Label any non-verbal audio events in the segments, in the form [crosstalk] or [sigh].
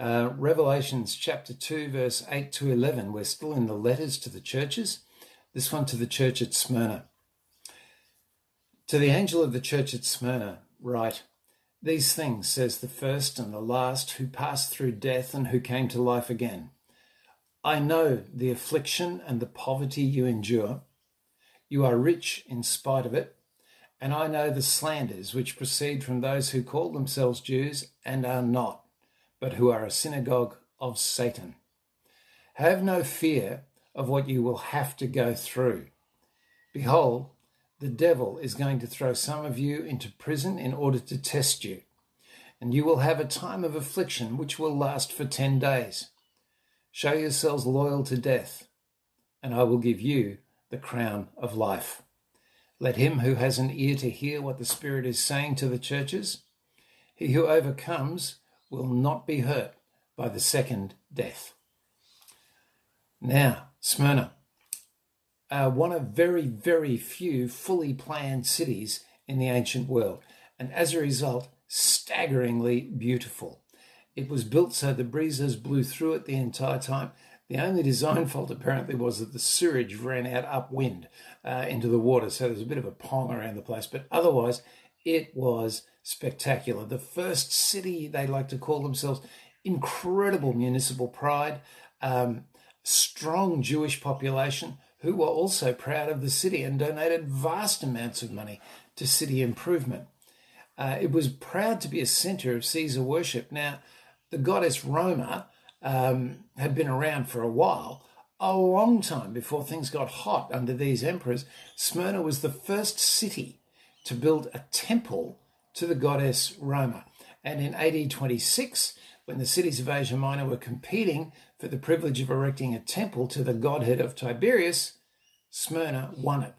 Uh, Revelations chapter 2, verse 8 to 11. We're still in the letters to the churches. This one to the church at Smyrna. To the angel of the church at Smyrna, write These things says the first and the last who passed through death and who came to life again. I know the affliction and the poverty you endure. You are rich in spite of it. And I know the slanders which proceed from those who call themselves Jews and are not but who are a synagogue of Satan. Have no fear of what you will have to go through. Behold, the devil is going to throw some of you into prison in order to test you, and you will have a time of affliction which will last for ten days. Show yourselves loyal to death, and I will give you the crown of life. Let him who has an ear to hear what the Spirit is saying to the churches, he who overcomes will not be hurt by the second death. Now, Smyrna, uh, one of very, very few fully planned cities in the ancient world, and as a result, staggeringly beautiful. It was built so the breezes blew through it the entire time. The only design fault apparently was that the sewage ran out upwind uh, into the water, so there was a bit of a pong around the place. But otherwise, it was spectacular. The first city, they like to call themselves, incredible municipal pride, um, strong Jewish population who were also proud of the city and donated vast amounts of money to city improvement. Uh, it was proud to be a center of Caesar worship. Now, the goddess Roma um, had been around for a while, a long time before things got hot under these emperors. Smyrna was the first city to build a temple to the goddess Roma. And in AD 26, when the cities of Asia Minor were competing for the privilege of erecting a temple to the godhead of Tiberius, Smyrna won it,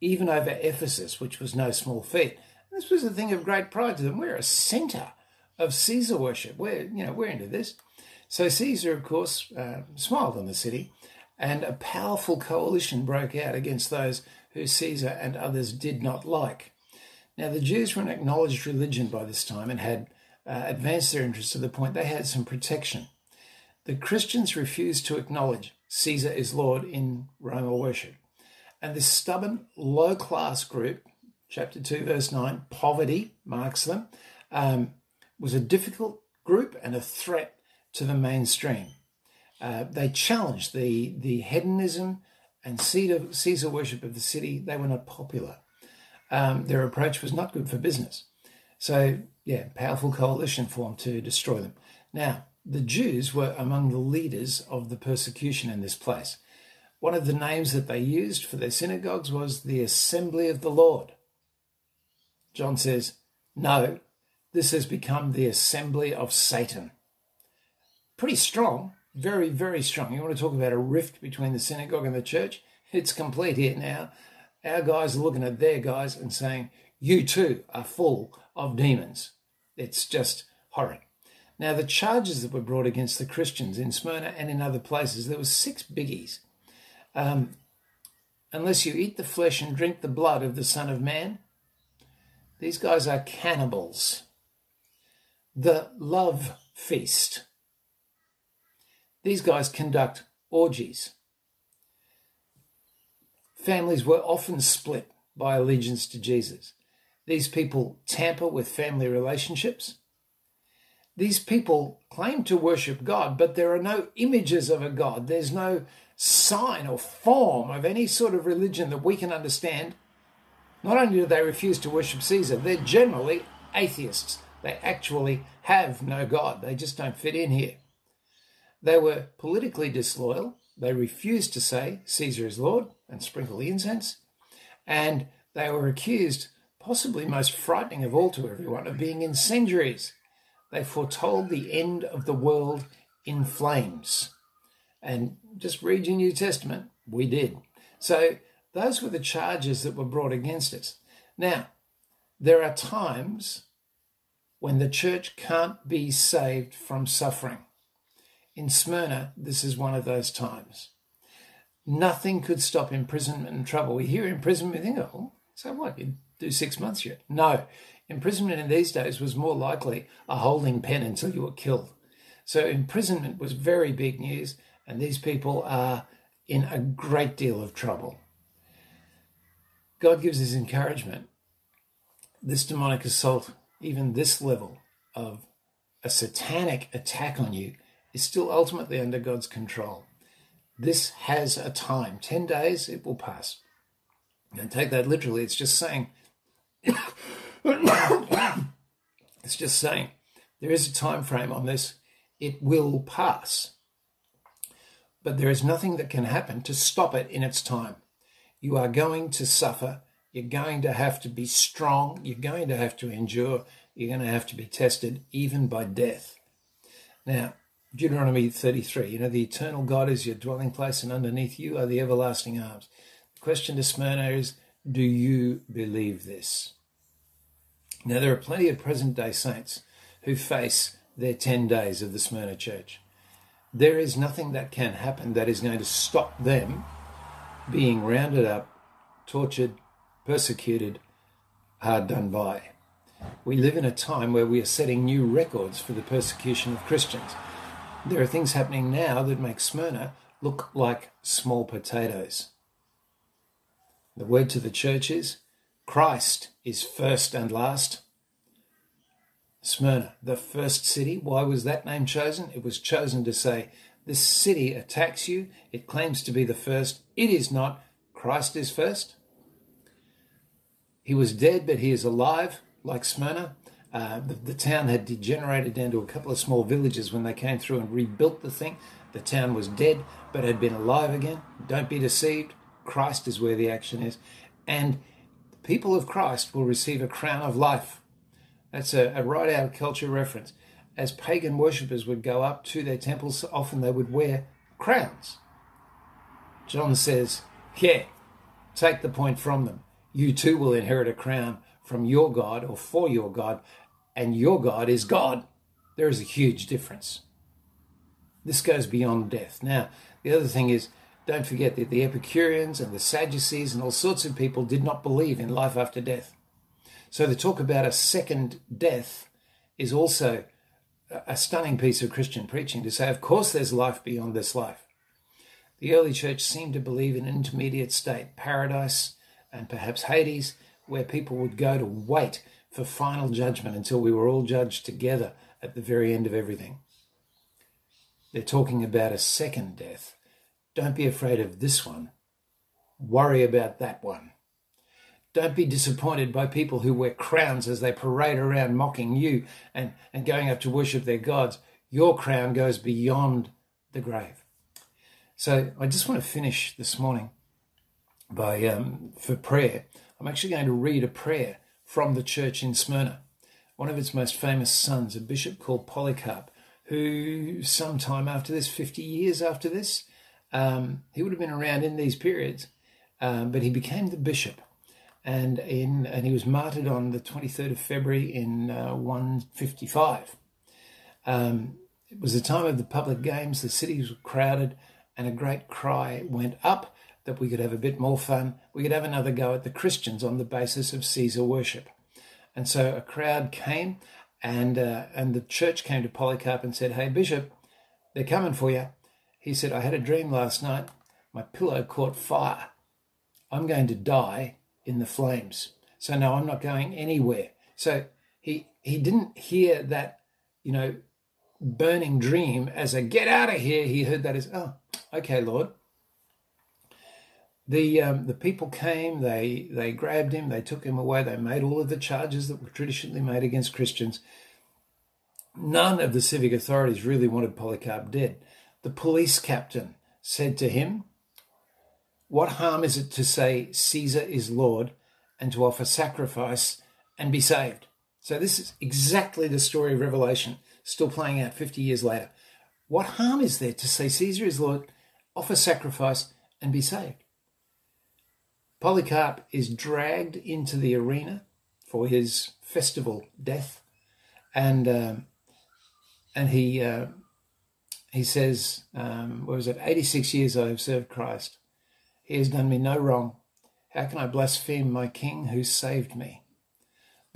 even over Ephesus, which was no small feat. This was a thing of great pride to them. We're a center of Caesar worship. We're, you know, we're into this. So Caesar, of course, uh, smiled on the city, and a powerful coalition broke out against those who Caesar and others did not like. Now, the Jews were an acknowledged religion by this time and had uh, advanced their interests to the point they had some protection. The Christians refused to acknowledge Caesar is Lord in Roman worship. And this stubborn, low class group, chapter 2, verse 9, poverty marks them, um, was a difficult group and a threat to the mainstream. Uh, they challenged the, the hedonism and Caesar, Caesar worship of the city. They were not popular um, their approach was not good for business. So, yeah, powerful coalition formed to destroy them. Now, the Jews were among the leaders of the persecution in this place. One of the names that they used for their synagogues was the Assembly of the Lord. John says, No, this has become the Assembly of Satan. Pretty strong, very, very strong. You want to talk about a rift between the synagogue and the church? It's complete here now. Our guys are looking at their guys and saying, You too are full of demons. It's just horrid. Now, the charges that were brought against the Christians in Smyrna and in other places, there were six biggies. Um, unless you eat the flesh and drink the blood of the Son of Man, these guys are cannibals. The love feast. These guys conduct orgies. Families were often split by allegiance to Jesus. These people tamper with family relationships. These people claim to worship God, but there are no images of a God. There's no sign or form of any sort of religion that we can understand. Not only do they refuse to worship Caesar, they're generally atheists. They actually have no God. They just don't fit in here. They were politically disloyal. They refused to say Caesar is Lord and sprinkle the incense. And they were accused, possibly most frightening of all to everyone, of being incendiaries. They foretold the end of the world in flames. And just read your New Testament. We did. So those were the charges that were brought against us. Now, there are times when the church can't be saved from suffering. In Smyrna, this is one of those times. Nothing could stop imprisonment and trouble. We hear imprisonment, we think, oh, so what? You do six months yet? No. Imprisonment in these days was more likely a holding pen until you were killed. So imprisonment was very big news, and these people are in a great deal of trouble. God gives his encouragement. This demonic assault, even this level of a satanic attack on you, is still ultimately under God's control. This has a time 10 days, it will pass. Don't take that literally. It's just saying, [coughs] it's just saying, there is a time frame on this. It will pass. But there is nothing that can happen to stop it in its time. You are going to suffer. You're going to have to be strong. You're going to have to endure. You're going to have to be tested, even by death. Now, Deuteronomy 33, you know, the eternal God is your dwelling place, and underneath you are the everlasting arms. The question to Smyrna is do you believe this? Now, there are plenty of present day saints who face their 10 days of the Smyrna church. There is nothing that can happen that is going to stop them being rounded up, tortured, persecuted, hard done by. We live in a time where we are setting new records for the persecution of Christians. There are things happening now that make Smyrna look like small potatoes. The word to the church is Christ is first and last. Smyrna, the first city, why was that name chosen? It was chosen to say, This city attacks you, it claims to be the first. It is not. Christ is first. He was dead, but he is alive, like Smyrna. Uh, the, the, town had degenerated down to a couple of small villages when they came through and rebuilt the thing. The town was dead, but had been alive again. Don't be deceived. Christ is where the action is. And the people of Christ will receive a crown of life. That's a, a right out of culture reference. As pagan worshippers would go up to their temples, often they would wear crowns. John says, Yeah, take the point from them. You too will inherit a crown from your God or for your God, and your God is God. There is a huge difference. This goes beyond death. Now, the other thing is, don't forget that the Epicureans and the Sadducees and all sorts of people did not believe in life after death. So the talk about a second death is also a stunning piece of Christian preaching to say, of course, there's life beyond this life. The early church seemed to believe in an intermediate state, paradise and perhaps Hades, where people would go to wait for final judgment until we were all judged together at the very end of everything. They're talking about a second death. Don't be afraid of this one. Worry about that one. Don't be disappointed by people who wear crowns as they parade around mocking you and, and going up to worship their gods. Your crown goes beyond the grave. So I just want to finish this morning by um, for prayer I'm actually going to read a prayer from the church in Smyrna. One of its most famous sons, a bishop called Polycarp, who sometime after this, 50 years after this, um, he would have been around in these periods, um, but he became the bishop. And in and he was martyred on the 23rd of February in uh, 155. Um, it was the time of the public games. The cities were crowded, and a great cry went up that we could have a bit more fun. We could have another go at the Christians on the basis of Caesar worship. And so a crowd came, and uh, and the church came to Polycarp and said, "Hey, Bishop, they're coming for you." He said, "I had a dream last night. My pillow caught fire. I'm going to die in the flames. So no, I'm not going anywhere." So he he didn't hear that, you know, burning dream as a get out of here. He heard that as, "Oh, okay, Lord." The um, the people came, they they grabbed him, they took him away, they made all of the charges that were traditionally made against Christians. None of the civic authorities really wanted Polycarp dead. The police captain said to him, What harm is it to say Caesar is Lord and to offer sacrifice and be saved? So, this is exactly the story of Revelation, still playing out 50 years later. What harm is there to say Caesar is Lord offer sacrifice, and be saved. Polycarp is dragged into the arena for his festival death, and um, and he uh, he says, um, "What was it? Eighty-six years I have served Christ. He has done me no wrong. How can I blaspheme my King who saved me?"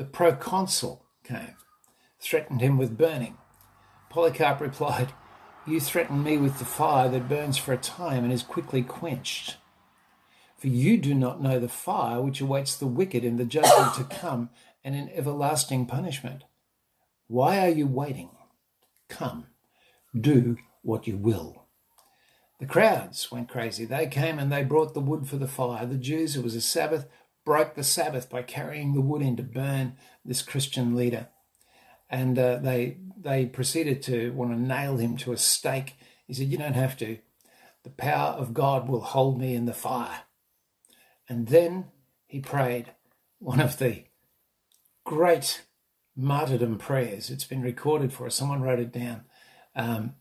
The proconsul came, threatened him with burning. Polycarp replied, You threaten me with the fire that burns for a time and is quickly quenched. For you do not know the fire which awaits the wicked in the judgment to [coughs] come and in everlasting punishment. Why are you waiting? Come, do what you will. The crowds went crazy. They came and they brought the wood for the fire. The Jews, it was a Sabbath, broke the Sabbath by carrying the wood in to burn this Christian leader. And uh, they they proceeded to want to nail him to a stake. He said, "You don't have to. The power of God will hold me in the fire." And then he prayed one of the great martyrdom prayers. It's been recorded for us. Someone wrote it down. Um,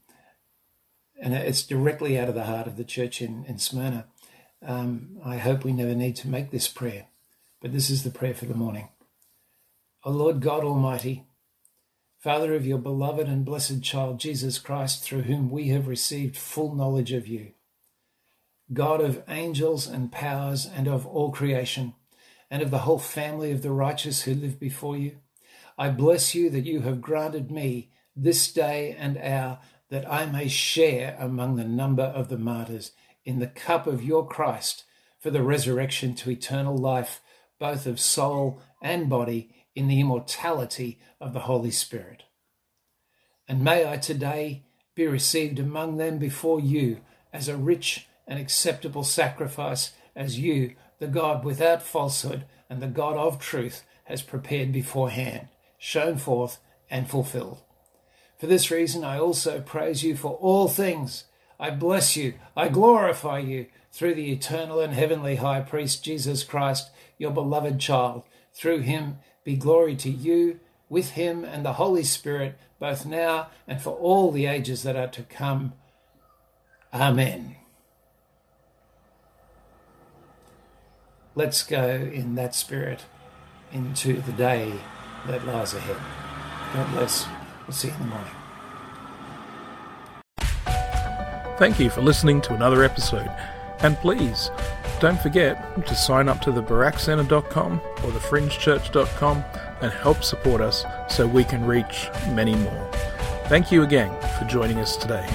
and it's directly out of the heart of the church in, in Smyrna. Um, I hope we never need to make this prayer, but this is the prayer for the morning. O Lord God Almighty, Father of your beloved and blessed child, Jesus Christ, through whom we have received full knowledge of you, God of angels and powers and of all creation, and of the whole family of the righteous who live before you, I bless you that you have granted me this day and hour that I may share among the number of the martyrs in the cup of your Christ for the resurrection to eternal life, both of soul and body, in the immortality of the Holy Spirit. And may I today be received among them before you as a rich and acceptable sacrifice, as you, the God without falsehood and the God of truth, has prepared beforehand, shown forth, and fulfilled. For this reason, I also praise you for all things. I bless you, I glorify you through the eternal and heavenly high priest Jesus Christ, your beloved child. Through him be glory to you, with him and the Holy Spirit, both now and for all the ages that are to come. Amen. Let's go in that spirit into the day that lies ahead. God bless. We'll see you in the morning. Thank you for listening to another episode. And please, don't forget to sign up to the barackcenter.com or thefringechurch.com and help support us so we can reach many more. Thank you again for joining us today.